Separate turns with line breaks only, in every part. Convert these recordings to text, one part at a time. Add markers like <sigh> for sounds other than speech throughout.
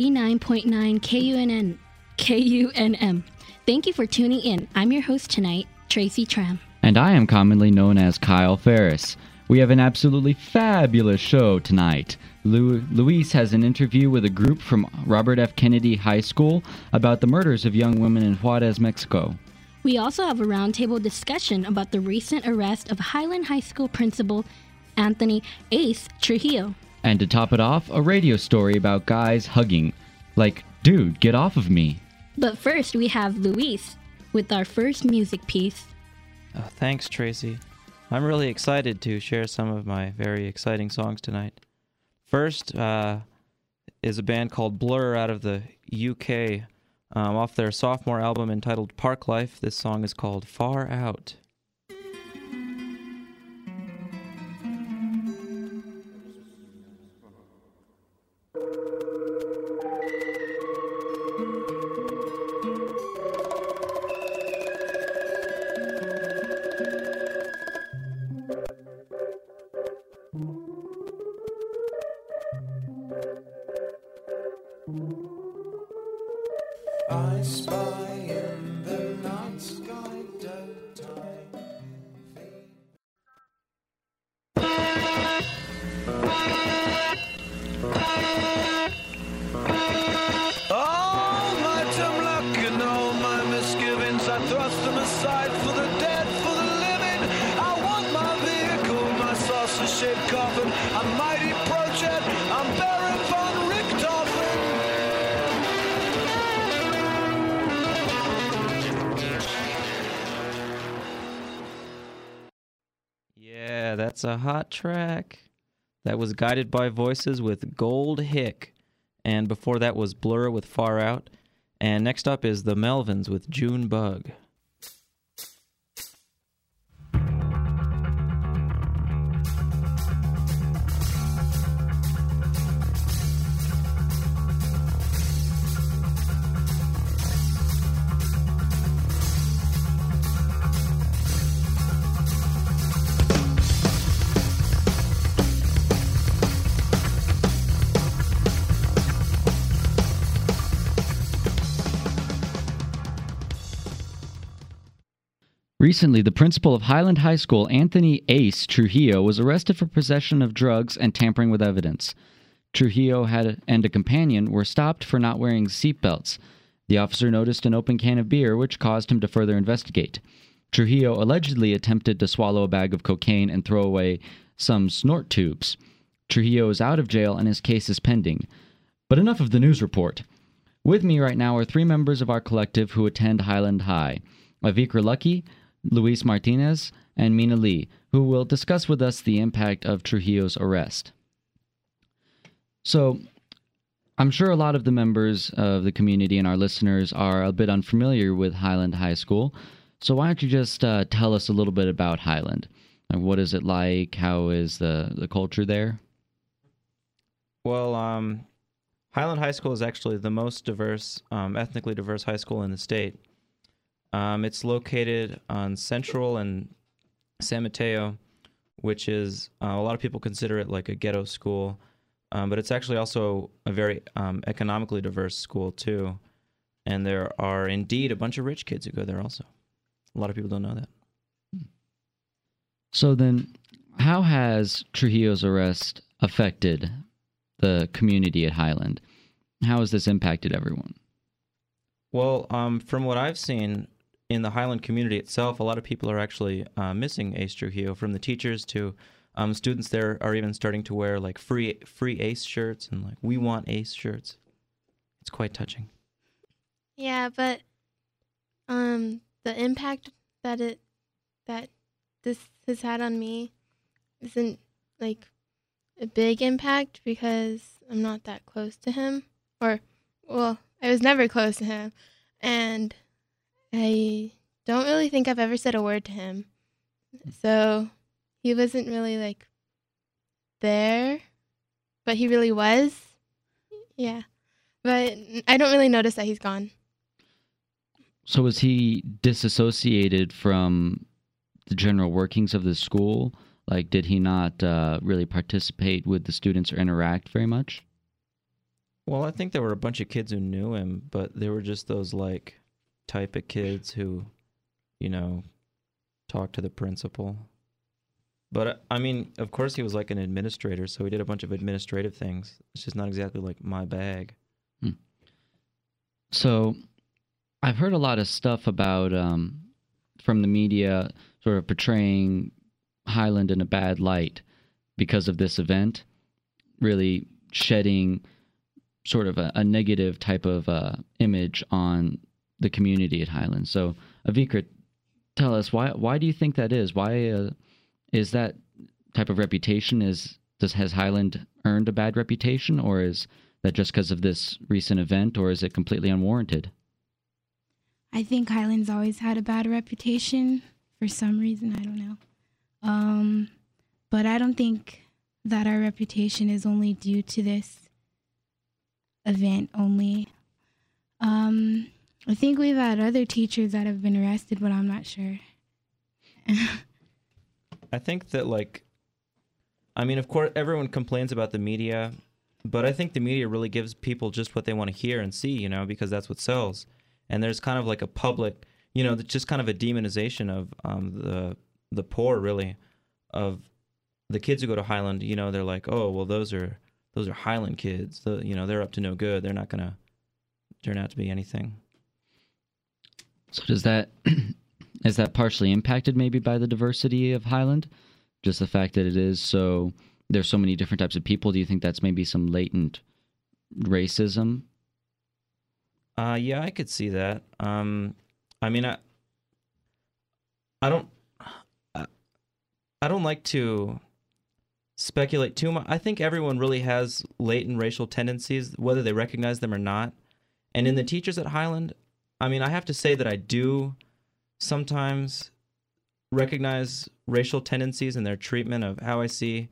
89.9 KUNN, KUNM. Thank you for tuning in. I'm your host tonight, Tracy Tram.
And I am commonly known as Kyle Ferris. We have an absolutely fabulous show tonight. Lu- Luis has an interview with a group from Robert F. Kennedy High School about the murders of young women in Juarez, Mexico.
We also have a roundtable discussion about the recent arrest of Highland High School principal Anthony Ace Trujillo.
And to top it off, a radio story about guys hugging. Like, dude, get off of me.
But first, we have Luis with our first music piece.
Oh, thanks, Tracy. I'm really excited to share some of my very exciting songs tonight. First uh, is a band called Blur out of the UK. Um, off their sophomore album entitled Parklife, this song is called Far Out.
I spy in
that's a hot track. That was Guided by Voices with Gold Hick. And before that was Blur with Far Out. And next up is The Melvins with June Bug.
Recently, the principal of Highland High School, Anthony Ace Trujillo, was arrested for possession of drugs and tampering with evidence. Trujillo had and a companion were stopped for not wearing seatbelts. The officer noticed an open can of beer, which caused him to further investigate. Trujillo allegedly attempted to swallow a bag of cocaine and throw away some snort tubes. Trujillo is out of jail and his case is pending. But enough of the news report. With me right now are three members of our collective who attend Highland High Avikra Lucky, Luis Martinez, and Mina Lee, who will discuss with us the impact of Trujillo's arrest. So, I'm sure a lot of the members of the community and our listeners are a bit unfamiliar with Highland High School. So, why don't you just uh, tell us a little bit about Highland? What is it like? How is the, the culture there?
Well, um, Highland High School is actually the most diverse, um, ethnically diverse high school in the state. Um, it's located on Central and San Mateo, which is uh, a lot of people consider it like a ghetto school, um, but it's actually also a very um, economically diverse school too. And there are indeed a bunch of rich kids who go there also. A lot of people don't know that.
So, then, how has Trujillo's arrest affected the community at Highland? How has this impacted everyone?
Well, um, from what I've seen in the Highland community itself, a lot of people are actually uh, missing Ace Trujillo. From the teachers to um, students, there are even starting to wear like free free Ace shirts and like we want Ace shirts. It's quite touching.
Yeah, but um the impact that it that this has had on me isn't like a big impact because I'm not that close to him or well, I was never close to him and I don't really think I've ever said a word to him. So he wasn't really like there, but he really was. Yeah. But I don't really notice that he's gone.
So was he disassociated from the general workings of the school? Like, did he not uh, really participate with the students or interact very much?
Well, I think there were a bunch of kids who knew him, but they were just those like type of kids who, you know, talk to the principal. But uh, I mean, of course, he was like an administrator, so he did a bunch of administrative things. It's just not exactly like my bag.
So, I've heard a lot of stuff about um, from the media, sort of portraying Highland in a bad light because of this event, really shedding sort of a, a negative type of uh, image on the community at Highland. So, Avikra, tell us why why do you think that is? Why uh, is that type of reputation is does has Highland earned a bad reputation, or is that just because of this recent event, or is it completely unwarranted?
I think Highland's always had a bad reputation for some reason. I don't know. Um, but I don't think that our reputation is only due to this event only. Um, I think we've had other teachers that have been arrested, but I'm not sure. <laughs>
I think that like I mean, of course everyone complains about the media, but I think the media really gives people just what they want to hear and see, you know, because that's what sells. And there's kind of like a public, you know, just kind of a demonization of um, the the poor really of the kids who go to Highland, you know, they're like, "Oh, well those are those are Highland kids. The, you know, they're up to no good. They're not going to turn out to be anything."
So does that <clears throat> is that partially impacted maybe by the diversity of Highland? Just the fact that it is so there's so many different types of people. Do you think that's maybe some latent racism?
Uh, yeah, I could see that. Um, I mean, I, I don't, I, I don't like to speculate too much. I think everyone really has latent racial tendencies, whether they recognize them or not. And in the teachers at Highland, I mean, I have to say that I do sometimes recognize racial tendencies in their treatment of how I see,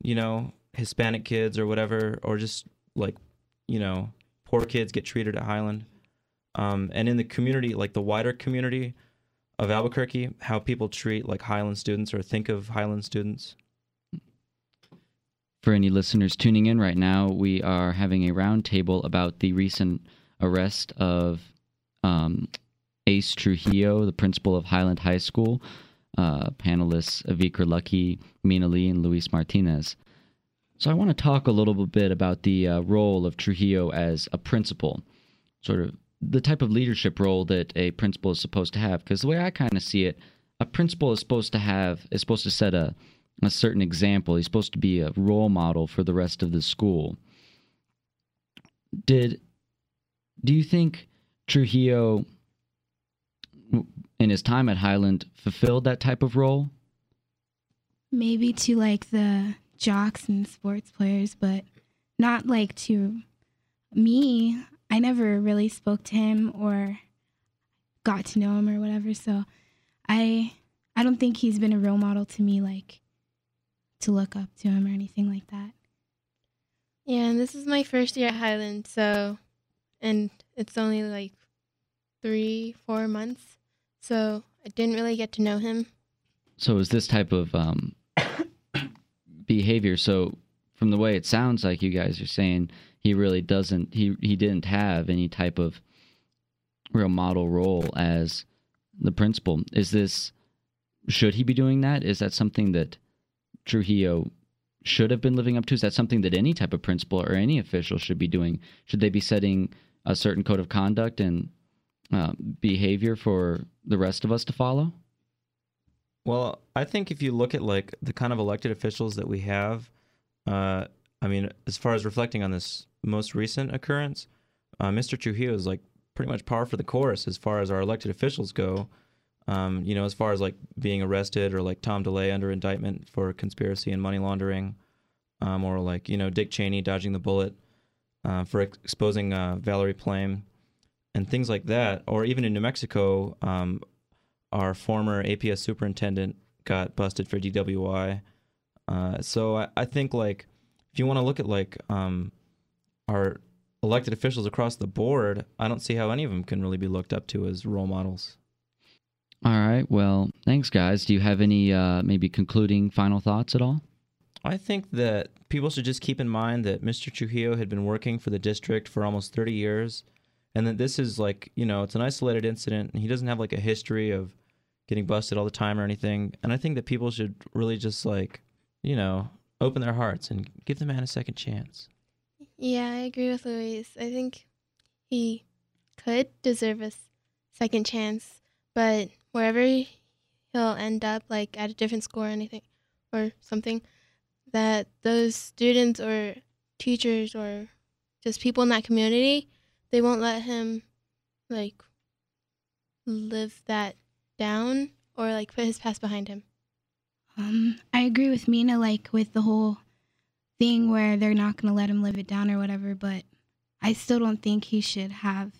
you know, Hispanic kids or whatever, or just like, you know, poor kids get treated at Highland. Um, and in the community, like the wider community of Albuquerque, how people treat like Highland students or think of Highland students.
For any listeners tuning in right now, we are having a roundtable about the recent arrest of um, Ace Trujillo, the principal of Highland High School. Uh, panelists Avikar Lucky, Mina Lee, and Luis Martinez. So I want to talk a little bit about the uh, role of Trujillo as a principal, sort of the type of leadership role that a principal is supposed to have. Because the way I kind of see it, a principal is supposed to have is supposed to set a a certain example. He's supposed to be a role model for the rest of the school. Did do you think Trujillo, in his time at Highland, fulfilled that type of role?
Maybe to like the jocks and sports players, but not like to me. I never really spoke to him or got to know him or whatever. So I I don't think he's been a role model to me like to look up to him or anything like that.
Yeah, and this is my first year at Highland, so and it's only like three, four months. So I didn't really get to know him.
So is this type of um, <coughs> behavior? So from the way it sounds like you guys are saying, he really doesn't. He he didn't have any type of real model role as the principal. Is this? Should he be doing that? Is that something that Trujillo should have been living up to? Is that something that any type of principal or any official should be doing? Should they be setting a certain code of conduct and uh, behavior for the rest of us to follow?
Well, I think if you look at like the kind of elected officials that we have, uh, I mean, as far as reflecting on this most recent occurrence, uh, Mr. Trujillo is like pretty much par for the course as far as our elected officials go. Um, you know, as far as like being arrested or like Tom DeLay under indictment for conspiracy and money laundering, um, or like you know Dick Cheney dodging the bullet uh, for ex- exposing uh, Valerie Plame and things like that, or even in New Mexico, um, our former APS superintendent got busted for DWI. Uh, so I, I think like if you want to look at like um, our elected officials across the board, I don't see how any of them can really be looked up to as role models.
All right. Well, thanks, guys. Do you have any uh, maybe concluding final thoughts at all?
I think that people should just keep in mind that Mr. Trujillo had been working for the district for almost 30 years and that this is like, you know, it's an isolated incident and he doesn't have like a history of getting busted all the time or anything. And I think that people should really just like, you know, open their hearts and give the man a second chance.
Yeah, I agree with Luis. I think he could deserve a second chance, but wherever he'll end up, like at a different school or anything, or something, that those students or teachers or just people in that community, they won't let him like live that down or like put his past behind him.
Um, I agree with Mina, like with the whole thing where they're not going to let him live it down or whatever, but I still don't think he should have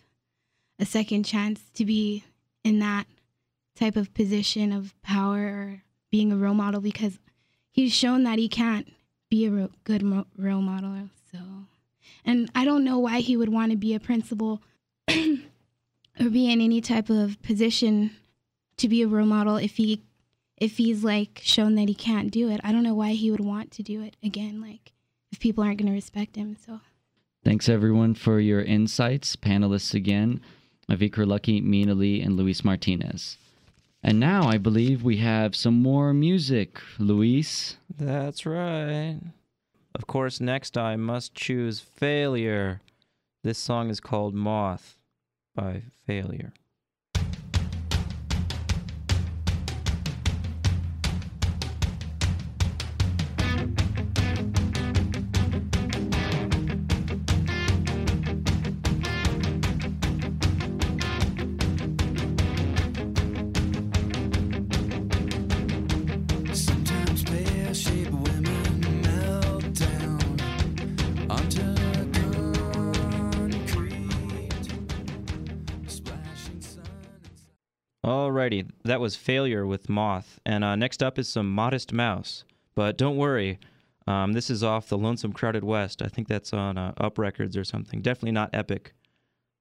a second chance to be in that type of position of power or being a role model because he's shown that he can't be a ro- good role model. So, and I don't know why he would want to be a principal <clears throat> or be in any type of position to be a role model if he if he's like shown that he can't do it. I don't know why he would want to do it again. Like if people aren't going to respect him. So
Thanks everyone for your insights. Panelists again, Avikar Lucky, Mina Lee, and Luis Martinez. And now I believe we have some more music. Luis.
That's right. Of course, next I must choose Failure. This song is called Moth by Failure. That was Failure with Moth. And uh, next up is some Modest Mouse. But don't worry, um, this is off the Lonesome Crowded West. I think that's on uh, Up Records or something. Definitely not Epic.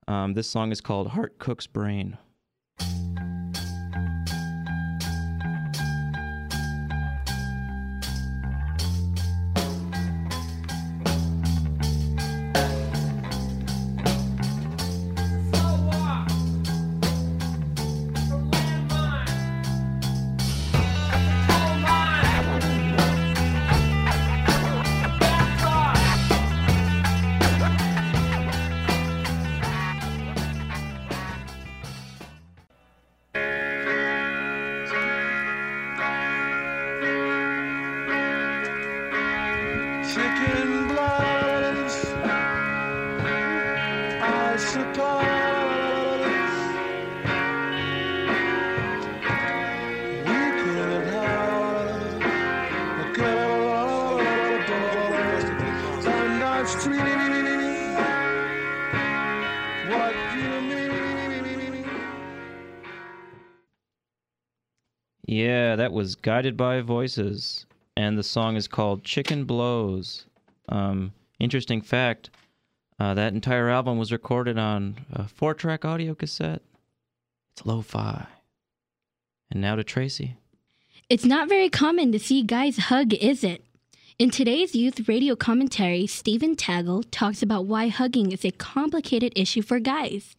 Um, this song is called Heart Cooks Brain. Yeah, that was Guided by Voices. And the song is called Chicken Blows. Um, interesting fact uh, that entire album was recorded on a four track audio cassette. It's lo fi. And now to Tracy.
It's not very common to see guys hug, is it? In today's youth radio commentary, Stephen Taggle talks about why hugging is a complicated issue for guys.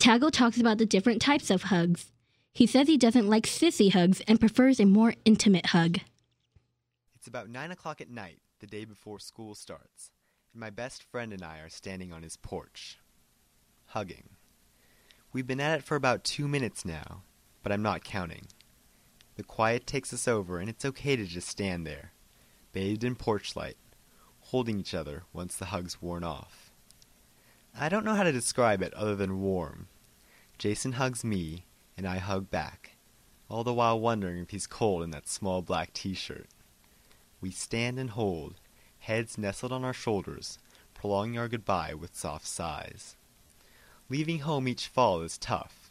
Taggle talks about the different types of hugs. He says he doesn't like sissy hugs and prefers a more intimate hug.
It's about 9 o'clock at night, the day before school starts, and my best friend and I are standing on his porch, hugging. We've been at it for about two minutes now, but I'm not counting. The quiet takes us over, and it's okay to just stand there, bathed in porch light, holding each other once the hug's worn off. I don't know how to describe it other than warm. Jason hugs me, and I hug back, all the while wondering if he's cold in that small black t shirt. We stand and hold, heads nestled on our shoulders, prolonging our goodbye with soft sighs. Leaving home each fall is tough,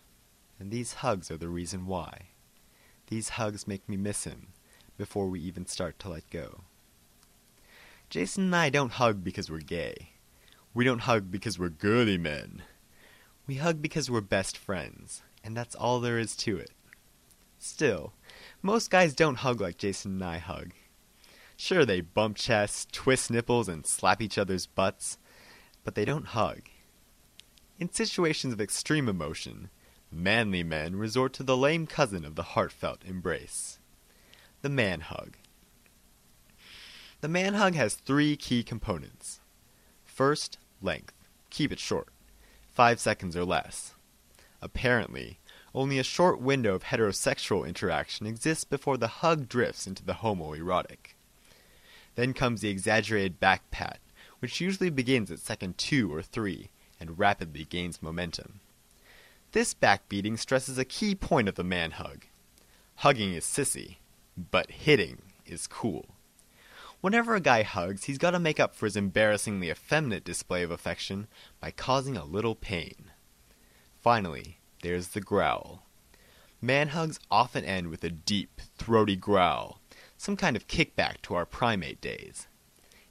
and these hugs are the reason why. These hugs make me miss him before we even start to let go. Jason and I don't hug because we're gay. We don't hug because we're girly men. We hug because we're best friends, and that's all there is to it. Still, most guys don't hug like Jason and I hug. Sure, they bump chests, twist nipples, and slap each other's butts, but they don't hug. In situations of extreme emotion, manly men resort to the lame cousin of the heartfelt embrace the man hug. The man hug has three key components. First, length. Keep it short, five seconds or less. Apparently, only a short window of heterosexual interaction exists before the hug drifts into the homoerotic. Then comes the exaggerated back pat, which usually begins at second two or three and rapidly gains momentum. This backbeating stresses a key point of the man hug. Hugging is sissy, but hitting is cool. Whenever a guy hugs, he's got to make up for his embarrassingly effeminate display of affection by causing a little pain. Finally, there's the growl. Man hugs often end with a deep, throaty growl, some kind of kickback to our primate days.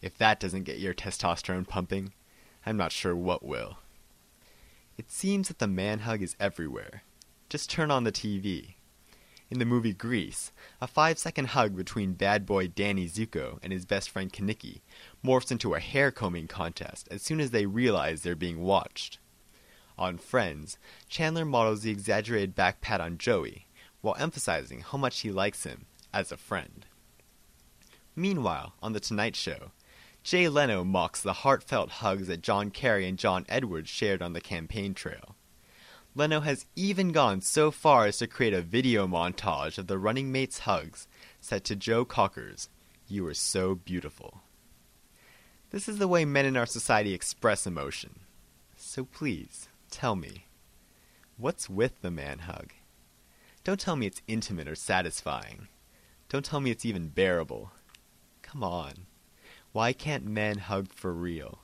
If that doesn't get your testosterone pumping, I'm not sure what will. It seems that the man hug is everywhere. Just turn on the TV. In the movie Grease, a five second hug between bad boy Danny Zuko and his best friend Kenickie morphs into a hair combing contest as soon as they realize they're being watched. On Friends, Chandler models the exaggerated back pat on Joey, while emphasizing how much he likes him as a friend. Meanwhile, on The Tonight Show, Jay Leno mocks the heartfelt hugs that John Kerry and John Edwards shared on the campaign trail. Leno has even gone so far as to create a video montage of the running mates' hugs set to Joe Cocker's You Are So Beautiful. This is the way men in our society express emotion. So please, tell me, what's with the man hug? Don't tell me it's intimate or satisfying. Don't tell me it's even bearable. Come on. Why can't men hug for real?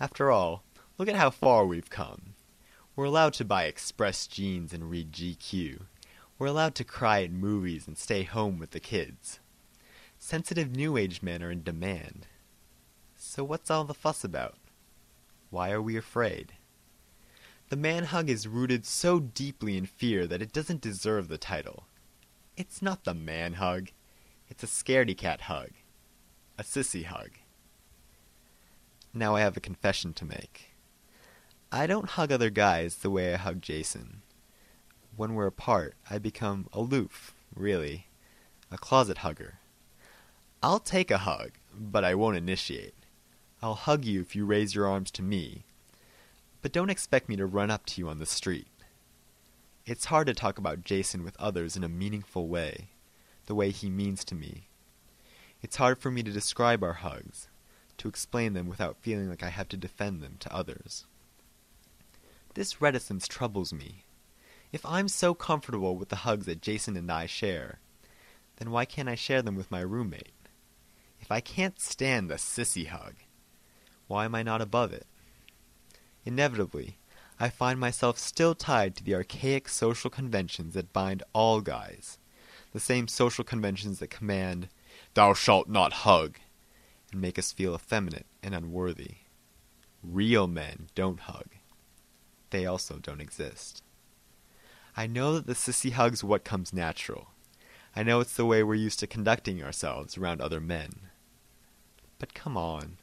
After all, look at how far we've come. We're allowed to buy Express jeans and read GQ. We're allowed to cry at movies and stay home with the kids. Sensitive New Age men are in demand. So what's all the fuss about? Why are we afraid? The man hug is rooted so deeply in fear that it doesn't deserve the title. It's not the man hug. It's a scaredy cat hug. A sissy hug. Now I have a confession to make. I don't hug other guys the way I hug Jason. When we're apart, I become aloof, really. A closet hugger. I'll take a hug, but I won't initiate. I'll hug you if you raise your arms to me. But don't expect me to run up to you on the street. It's hard to talk about Jason with others in a meaningful way, the way he means to me. It's hard for me to describe our hugs, to explain them without feeling like I have to defend them to others. This reticence troubles me. If I'm so comfortable with the hugs that Jason and I share, then why can't I share them with my roommate? If I can't stand the sissy hug, why am I not above it? Inevitably, I find myself still tied to the archaic social conventions that bind all guys, the same social conventions that command, Thou shalt not hug, and make us feel effeminate and unworthy. Real men don't hug. They also don't exist. I know that the sissy hug's what comes natural. I know it's the way we're used to conducting ourselves around other men. But come on.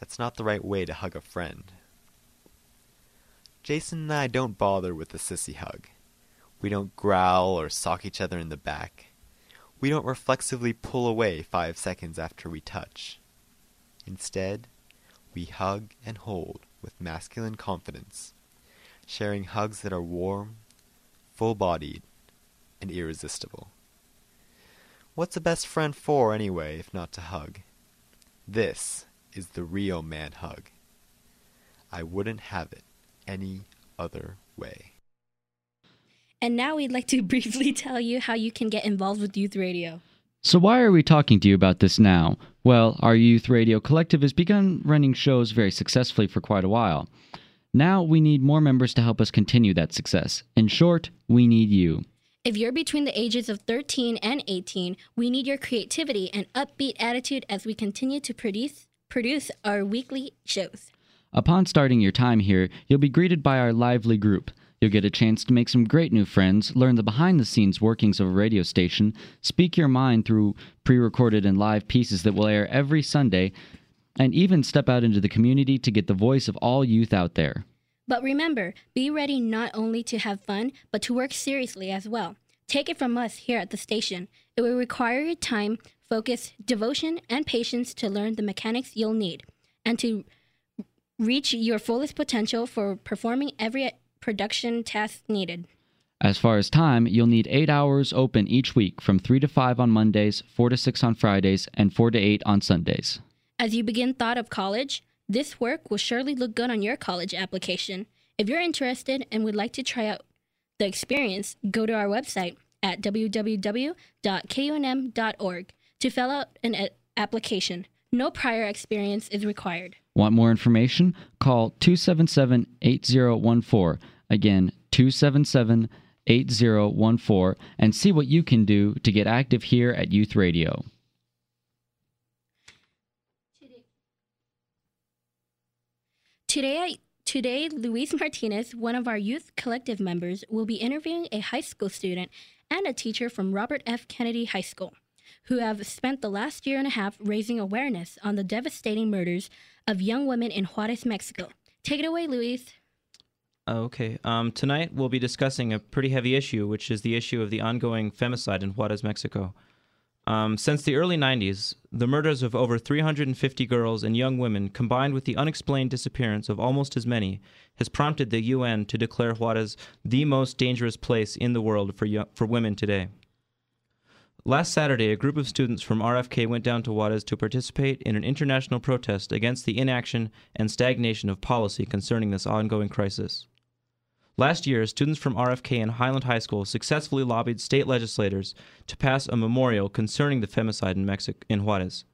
That's not the right way to hug a friend. Jason and I don't bother with the sissy hug. We don't growl or sock each other in the back. We don't reflexively pull away five seconds after we touch. Instead, we hug and hold with masculine confidence, sharing hugs that are warm, full bodied, and irresistible. What's a best friend for, anyway, if not to hug? This is the real man hug. I wouldn't have it any other way.
And now we'd like to <laughs> briefly tell you how you can get involved with Youth Radio.
So, why are we talking to you about this now? Well, our youth radio collective has begun running shows very successfully for quite a while. Now we need more members to help us continue that success. In short, we need you.
If you're between the ages of 13 and 18, we need your creativity and upbeat attitude as we continue to produce produce our weekly shows.
Upon starting your time here, you'll be greeted by our lively group. You'll get a chance to make some great new friends, learn the behind the scenes workings of a radio station, speak your mind through pre recorded and live pieces that will air every Sunday, and even step out into the community to get the voice of all youth out there.
But remember, be ready not only to have fun, but to work seriously as well. Take it from us here at the station. It will require your time, focus, devotion, and patience to learn the mechanics you'll need and to reach your fullest potential for performing every production task needed.
As far as time, you'll need 8 hours open each week from 3 to 5 on Mondays, 4 to 6 on Fridays, and 4 to 8 on Sundays.
As you begin thought of college, this work will surely look good on your college application. If you're interested and would like to try out the experience, go to our website at www.kunm.org to fill out an application. No prior experience is required.
Want more information? Call 277 8014. Again, 277 8014 and see what you can do to get active here at Youth Radio.
Today, today, Luis Martinez, one of our youth collective members, will be interviewing a high school student and a teacher from Robert F. Kennedy High School, who have spent the last year and a half raising awareness on the devastating murders of young women in Juarez, Mexico. Take it away, Luis.
Okay. Um, tonight we'll be discussing a pretty heavy issue, which is the issue of the ongoing femicide in Juarez, Mexico. Um, since the early 90s, the murders of over 350 girls and young women, combined with the unexplained disappearance of almost as many, has prompted the UN to declare Juarez the most dangerous place in the world for, yo- for women today. Last Saturday, a group of students from RFK went down to Juarez to participate in an international protest against the inaction and stagnation of policy concerning this ongoing crisis. Last year, students from RFK and Highland High School successfully lobbied state legislators to pass a memorial concerning the femicide in Mexico in Juarez.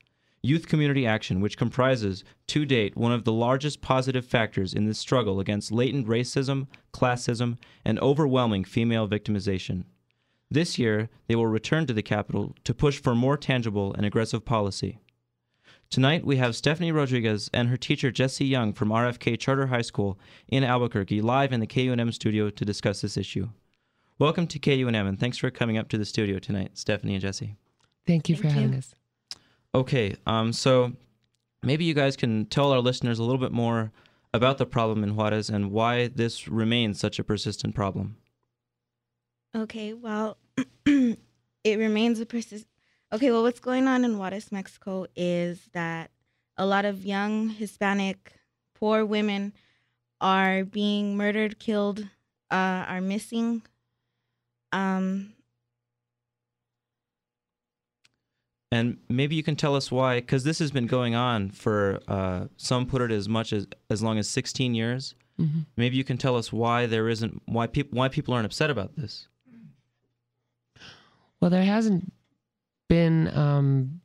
Youth Community Action, which comprises, to date, one of the largest positive factors in this struggle against latent racism, classism, and overwhelming female victimization. This year, they will return to the capital to push for more tangible and aggressive policy. Tonight, we have Stephanie Rodriguez and her teacher Jesse Young from RFK Charter High School in Albuquerque live in the KUNM studio to discuss this issue. Welcome to KUNM, and thanks for coming up to the studio tonight, Stephanie and Jesse.
Thank you for
Thank you.
having us.
Okay, um, so maybe you guys can tell our listeners a little bit more about the problem in Juarez and why this remains such a persistent problem.
Okay, well, <clears throat> it remains a persist. Okay, well, what's going on in Juarez, Mexico is that a lot of young Hispanic poor women are being murdered, killed, uh, are missing. Um,
And maybe you can tell us why, because this has been going on for uh, some put it as much as as long as 16 years.
Mhm.
Maybe you can tell us why there isn't why people why people aren't upset about this.
Well, there hasn't been um,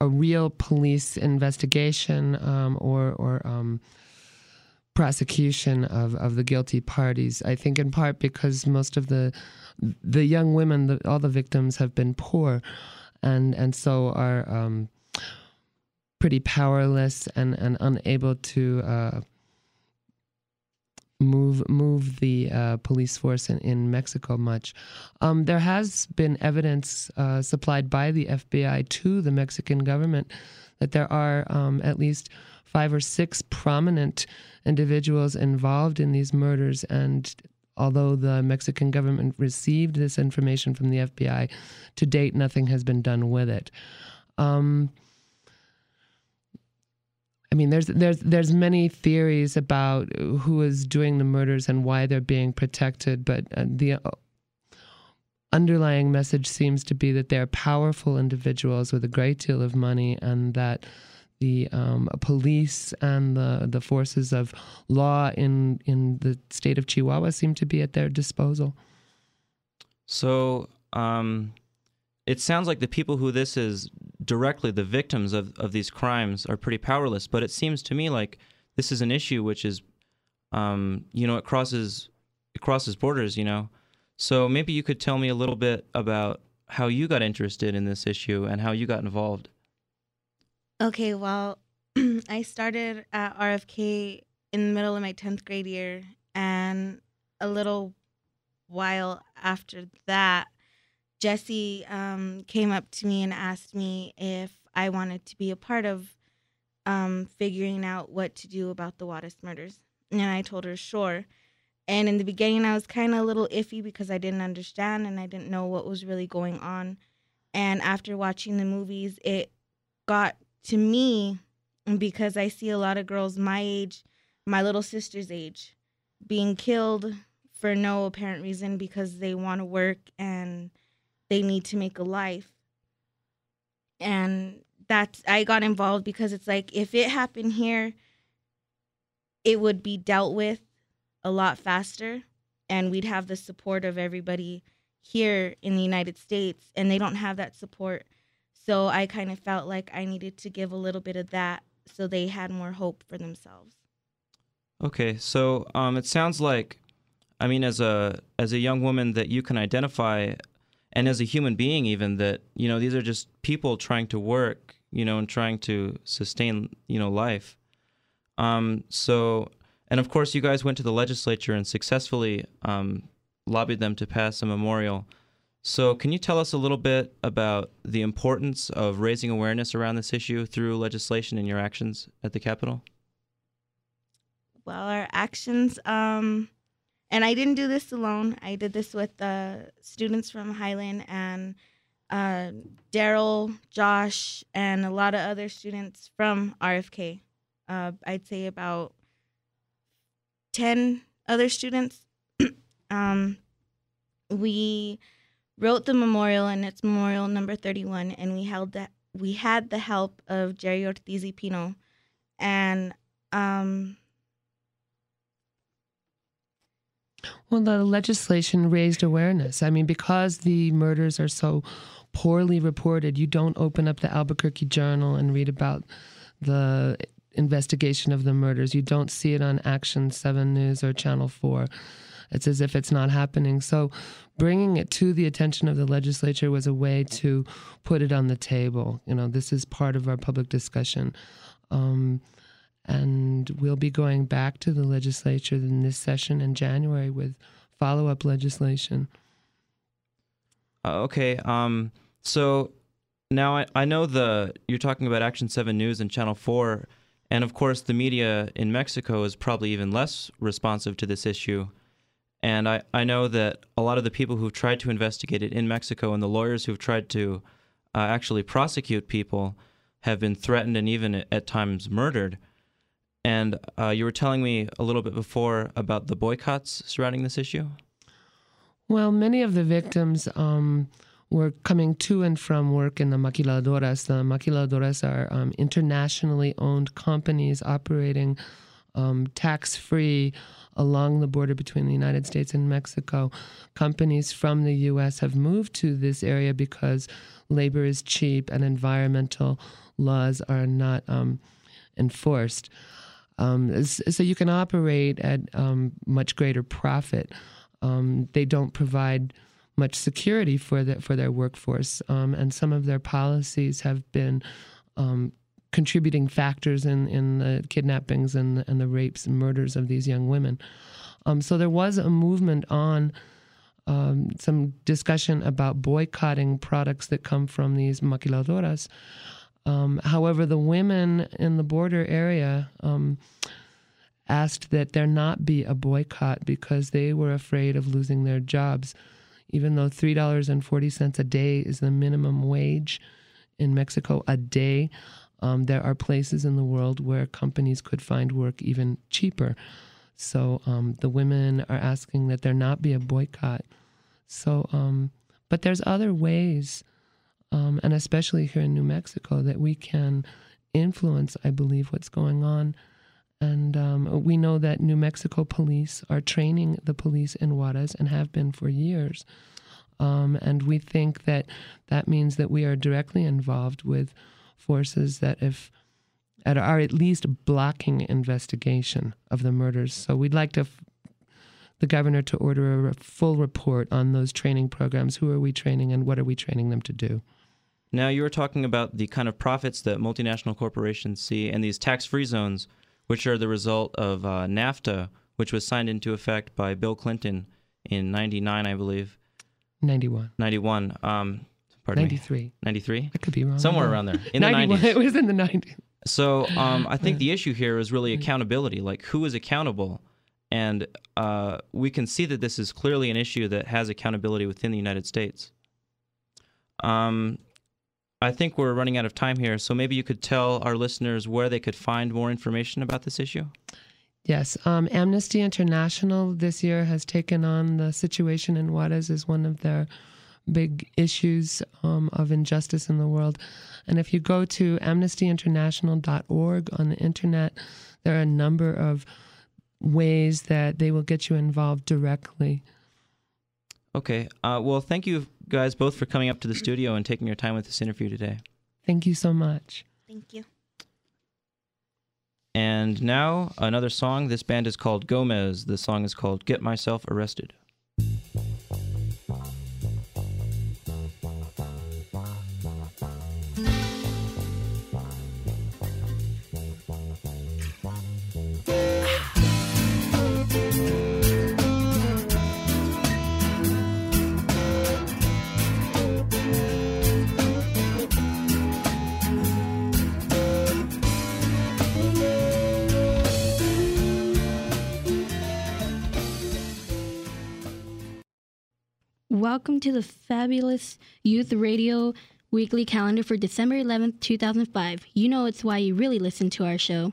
a real police investigation um, or or um, prosecution of, of the guilty parties. I think in part because most of the the young women, the, all the victims, have been poor, and and so are um, pretty powerless and, and unable to. Uh, move move the uh, police force in, in Mexico much. Um, there has been evidence uh, supplied by the FBI to the Mexican government that there are um, at least five or six prominent individuals involved in these murders and although the Mexican government received this information from the FBI to date nothing has been done with it um, I mean, there's there's there's many theories about who is doing the murders and why they're being protected, but uh, the uh, underlying message seems to be that they're powerful individuals with a great deal of money, and that the um, police and the the forces of law in in the state of Chihuahua seem to be at their disposal.
So um, it sounds like the people who this is directly the victims of, of these crimes are pretty powerless. But it seems to me like this is an issue which is, um, you know, it crosses it crosses borders. You know, so maybe you could tell me a little bit about how you got interested in this issue and how you got involved.
okay, well, <clears throat> I started at RFK in the middle of my 10th grade year, and a little while after that, Jesse um, came up to me and asked me if I wanted to be a part of um, figuring out what to do about the Juarez murders. And I told her, sure. And in the beginning, I was kind of a little iffy because I didn't understand and I didn't know what was really going on. And after watching the movies, it got to me because I see a lot of girls my age, my little sister's age, being killed for no apparent reason because they want to work and they need to make a life. And that's I got involved because it's like if it happened here, it would be dealt with a lot faster and we'd have the support of everybody here in the United States and they don't have that support. So I kind of felt like I needed to give a little bit of that so they had more hope for themselves.
Okay, so um, it sounds like, I mean, as a as a young woman that you can identify, and as a human being, even that you know these are just people trying to work, you know, and trying to sustain, you know, life. Um, so, and of course, you guys went to the legislature and successfully um, lobbied them to pass a memorial. So, can you tell us a little bit about the importance of raising awareness around this issue through legislation and your actions at the Capitol?
Well, our actions, um, and I didn't do this alone. I did this with uh, students from Highland and uh, Daryl, Josh, and a lot of other students from RFK. Uh, I'd say about 10 other students. <clears throat> um, we wrote the memorial, and it's memorial number 31, and we held that we had the help of Jerry Ortiz Pino, and um,
Well, the legislation raised awareness. I mean, because the murders are so poorly reported, you don't open up the Albuquerque Journal and read about the investigation of the murders. You don't see it on Action 7 News or Channel 4. It's as if it's not happening. So, bringing it to the attention of the legislature was a way to put it on the table. You know, this is part of our public discussion. Um, and we'll be going back to the legislature in this session in January with follow up legislation.
Uh, okay. Um, so now I, I know the you're talking about Action 7 News and Channel 4. And of course, the media in Mexico is probably even less responsive to this issue. And I, I know that a lot of the people who've tried to investigate it in Mexico and the lawyers who've tried to uh, actually prosecute people have been threatened and even at times murdered. And uh, you were telling me a little bit before about the boycotts surrounding this issue.
Well, many of the victims um, were coming to and from work in the maquiladoras. The maquiladoras are um, internationally owned companies operating um, tax free along the border between the United States and Mexico. Companies from the U.S. have moved to this area because labor is cheap and environmental laws are not um, enforced. Um, so you can operate at um, much greater profit. Um, they don't provide much security for the, for their workforce, um, and some of their policies have been um, contributing factors in, in the kidnappings and, and the rapes and murders of these young women. Um, so there was a movement on some discussion about boycotting products that come from these maquiladoras. Um, however, the women in the border area um, asked that there not be a boycott because they were afraid of losing their jobs. Even though $3.40 a day is the minimum wage in Mexico a day, um, there are places in the world where companies could find work even cheaper. So um, the women are asking that there not be a boycott. So, um, but there's other ways um, and especially here in New Mexico, that we can influence, I believe, what's going on. And um, we know that New Mexico police are training the police in Juarez and have been for years. Um, and we think that that means that we are directly involved with forces that if are at least blocking investigation of the murders. So we'd like to the governor to order a full report on those training programs. Who are we training and what are we training them to do?
Now, you were talking about the kind of profits that multinational corporations see and these tax free zones, which are the result of uh, NAFTA which was signed into effect by Bill Clinton in 99, I believe.
91.
91. Um, pardon
93.
me. 93?
I could be wrong.
Somewhere around there. In the <laughs> 90s.
It was in the 90s.
So um, I think the issue here is really accountability. Like, who is accountable? And uh, we can see that this is clearly an issue that has accountability within the United States. Um, I think we're running out of time here, so maybe you could tell our listeners where they could find more information about this issue.
Yes, um, Amnesty International this year has taken on the situation in Juarez as one of their big issues um, of injustice in the world. And if you go to amnestyinternational.org on the internet, there are a number of ways that they will get you involved directly.
Okay. Uh, well, thank you guys both for coming up to the studio and taking your time with this interview today.
Thank you so much.
Thank you.
And now another song. This band is called Gomez. The song is called Get Myself Arrested.
Welcome to the fabulous Youth Radio weekly calendar for December 11th, 2005. You know it's why you really listen to our show.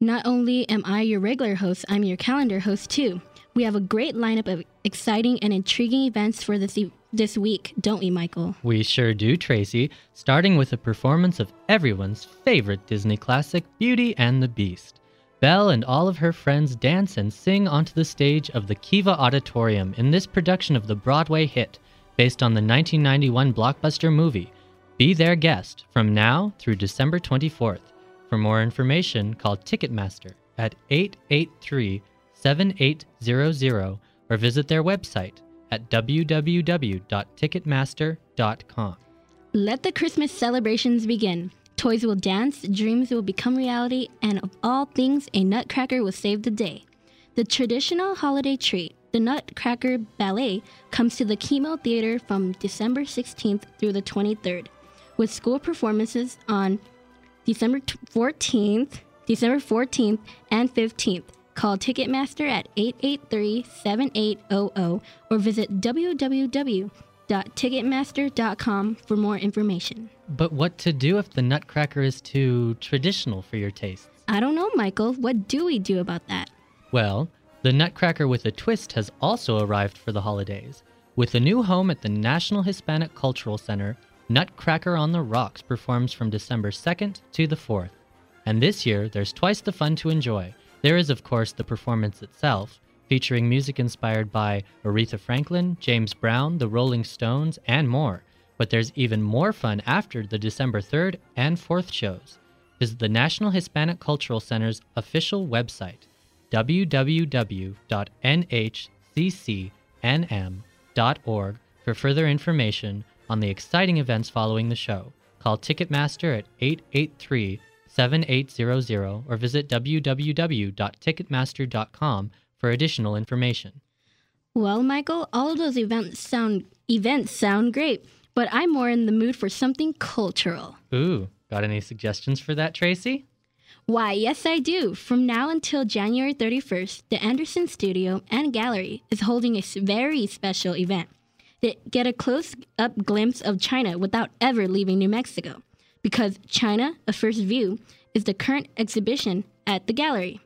Not only am I your regular host, I'm your calendar host too. We have a great lineup of exciting and intriguing events for this e- this week, don't we, Michael?
We sure do, Tracy, starting with a performance of everyone's favorite Disney classic, Beauty and the Beast. Belle and all of her friends dance and sing onto the stage of the Kiva Auditorium in this production of the Broadway hit, based on the 1991 blockbuster movie. Be their guest from now through December 24th. For more information, call Ticketmaster at 883 7800 or visit their website at www.ticketmaster.com.
Let the Christmas celebrations begin. Toys will dance, dreams will become reality, and of all things, a nutcracker will save the day. The traditional holiday treat, the Nutcracker Ballet, comes to the KiMo Theater from December 16th through the 23rd, with school performances on December 14th, December 14th, and 15th. Call Ticketmaster at 883-7800 or visit www.ticketmaster.com for more information.
But what to do if the Nutcracker is too traditional for your tastes?
I don't know, Michael. What do we do about that?
Well, the Nutcracker with a Twist has also arrived for the holidays. With a new home at the National Hispanic Cultural Center, Nutcracker on the Rocks performs from December 2nd to the 4th. And this year, there's twice the fun to enjoy. There is, of course, the performance itself, featuring music inspired by Aretha Franklin, James Brown, the Rolling Stones, and more. But there's even more fun after the December 3rd and 4th shows. Visit the National Hispanic Cultural Center's official website, www.nhccnm.org, for further information on the exciting events following the show. Call Ticketmaster at 883 7800 or visit www.ticketmaster.com for additional information.
Well, Michael, all of those events sound events sound great, but I'm more in the mood for something cultural.
Ooh, got any suggestions for that, Tracy?
Why, yes, I do. From now until January 31st, the Anderson Studio and Gallery is holding a very special event. They get a close up glimpse of China without ever leaving New Mexico, because China, a First View, is the current exhibition at the gallery.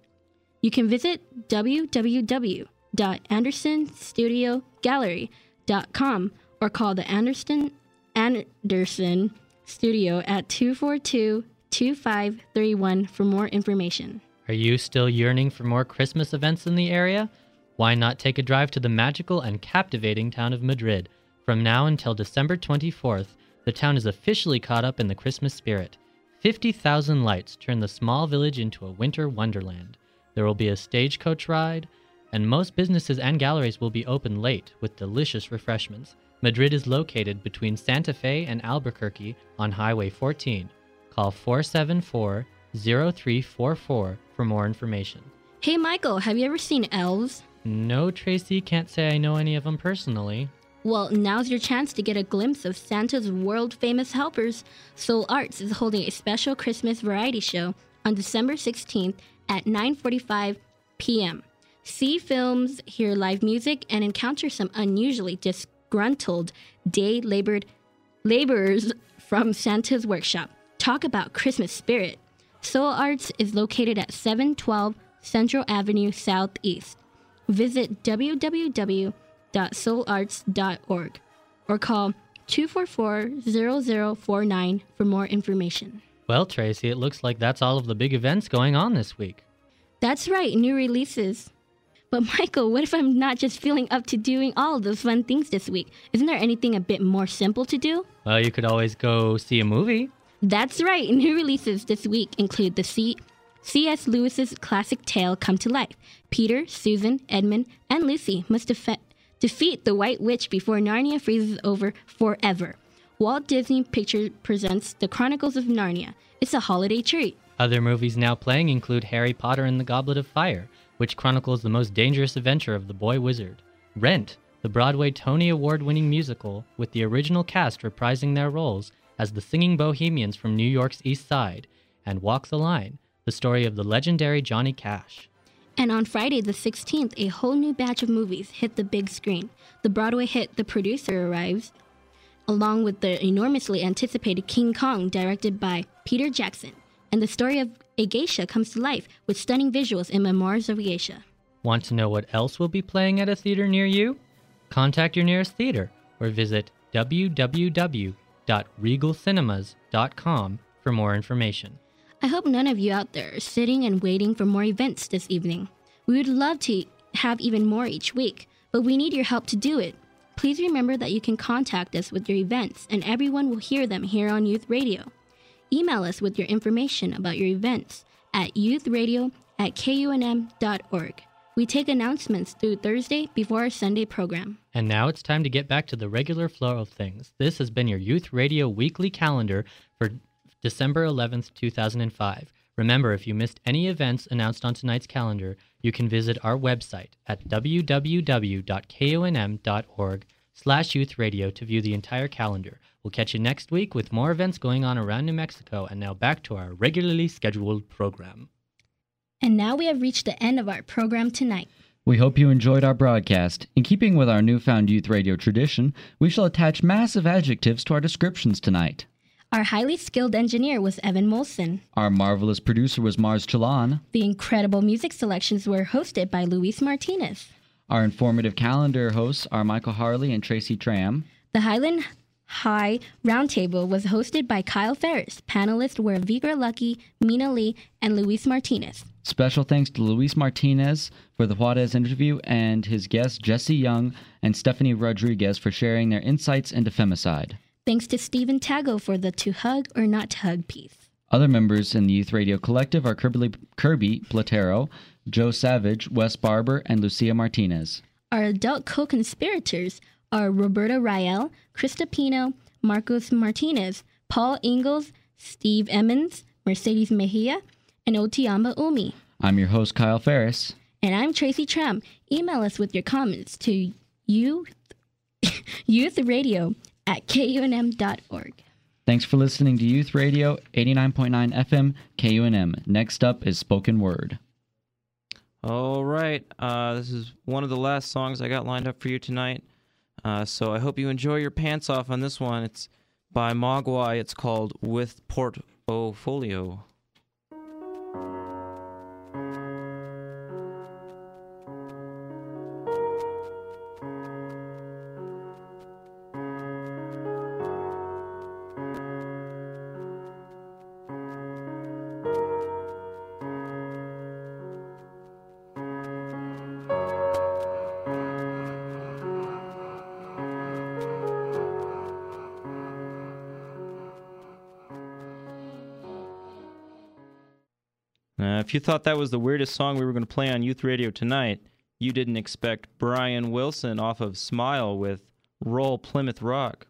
You can visit www.andersonstudiogallery.com or call the Anderson Anderson Studio at 242 2531 for more information.
Are you still yearning for more Christmas events in the area? Why not take a drive to the magical and captivating town of Madrid? From now until December 24th, the town is officially caught up in the Christmas spirit. 50,000 lights turn the small village into a winter wonderland. There will be a stagecoach ride, and most businesses and galleries will be open late with delicious refreshments. Madrid is located between Santa Fe and Albuquerque on Highway 14. Call 474 0344 for more information.
Hey, Michael, have you ever seen elves?
No, Tracy, can't say I know any of them personally.
Well, now's your chance to get a glimpse of Santa's world famous helpers. Soul Arts is holding a special Christmas variety show on December 16th at 9:45 p.m. See films, hear live music, and encounter some unusually disgruntled day labored laborers from Santa's workshop. Talk about Christmas spirit. Soul Arts is located at 712 Central Avenue Southeast. Visit www.soularts.org or call 244-0049 for more information.
Well, Tracy, it looks like that's all of the big events going on this week.
That's right, new releases. But Michael, what if I'm not just feeling up to doing all those fun things this week? Isn't there anything a bit more simple to do?
Well, you could always go see a movie.
That's right, new releases this week include the C- C.S. Lewis's classic tale come to life. Peter, Susan, Edmund, and Lucy must defe- defeat the White Witch before Narnia freezes over forever. Walt Disney Pictures presents The Chronicles of Narnia. It's a holiday treat.
Other movies now playing include Harry Potter and the Goblet of Fire, which chronicles the most dangerous adventure of the boy wizard. Rent, the Broadway Tony Award winning musical, with the original cast reprising their roles as the singing bohemians from New York's East Side, and Walk the Line, the story of the legendary Johnny Cash.
And on Friday the 16th, a whole new batch of movies hit the big screen. The Broadway hit The Producer arrives, along with the enormously anticipated King Kong, directed by Peter Jackson. And the story of a geisha comes to life with stunning visuals in Memoirs of a Geisha.
Want to know what else will be playing at a theater near you? Contact your nearest theater or visit www.regalcinemas.com for more information.
I hope none of you out there are sitting and waiting for more events this evening. We would love to have even more each week, but we need your help to do it. Please remember that you can contact us with your events, and everyone will hear them here on Youth Radio. Email us with your information about your events at youthradio at kunm.org. We take announcements through Thursday before our Sunday program.
And now it's time to get back to the regular flow of things. This has been your Youth Radio weekly calendar for December 11th, 2005. Remember, if you missed any events announced on tonight's calendar, you can visit our website at www.kunm.org slash youth radio to view the entire calendar. We'll catch you next week with more events going on around New Mexico. And now back to our regularly scheduled program.
And now we have reached the end of our program tonight.
We hope you enjoyed our broadcast. In keeping with our newfound youth radio tradition, we shall attach massive adjectives to our descriptions tonight.
Our highly skilled engineer was Evan Molson.
Our marvelous producer was Mars Chalan.
The incredible music selections were hosted by Luis Martinez.
Our informative calendar hosts are Michael Harley and Tracy Tram.
The Highland High Roundtable was hosted by Kyle Ferris. Panelists were Vigra Lucky, Mina Lee, and Luis Martinez.
Special thanks to Luis Martinez for the Juarez interview and his guests Jesse Young and Stephanie Rodriguez for sharing their insights into femicide.
Thanks to Stephen Tago for the To Hug or Not to Hug piece.
Other members in the Youth Radio Collective are Kirby, Kirby Platero, Joe Savage, Wes Barber, and Lucia Martinez.
Our adult co conspirators are Roberta Rael, Krista Pino, Marcos Martinez, Paul Ingalls, Steve Emmons, Mercedes Mejia, and Otiamba Umi.
I'm your host, Kyle Ferris.
And I'm Tracy Tram. Email us with your comments to youth, <laughs> youthradio at kunm.org.
Thanks for listening to Youth Radio 89.9 FM KUNM. Next up is Spoken Word.
All right. Uh, this is one of the last songs I got lined up for you tonight. Uh, so I hope you enjoy your pants off on this one. It's by Mogwai. It's called With Portfolio. If you thought that was the weirdest song we were going to play on Youth Radio tonight, you didn't expect Brian Wilson off of Smile with Roll Plymouth Rock.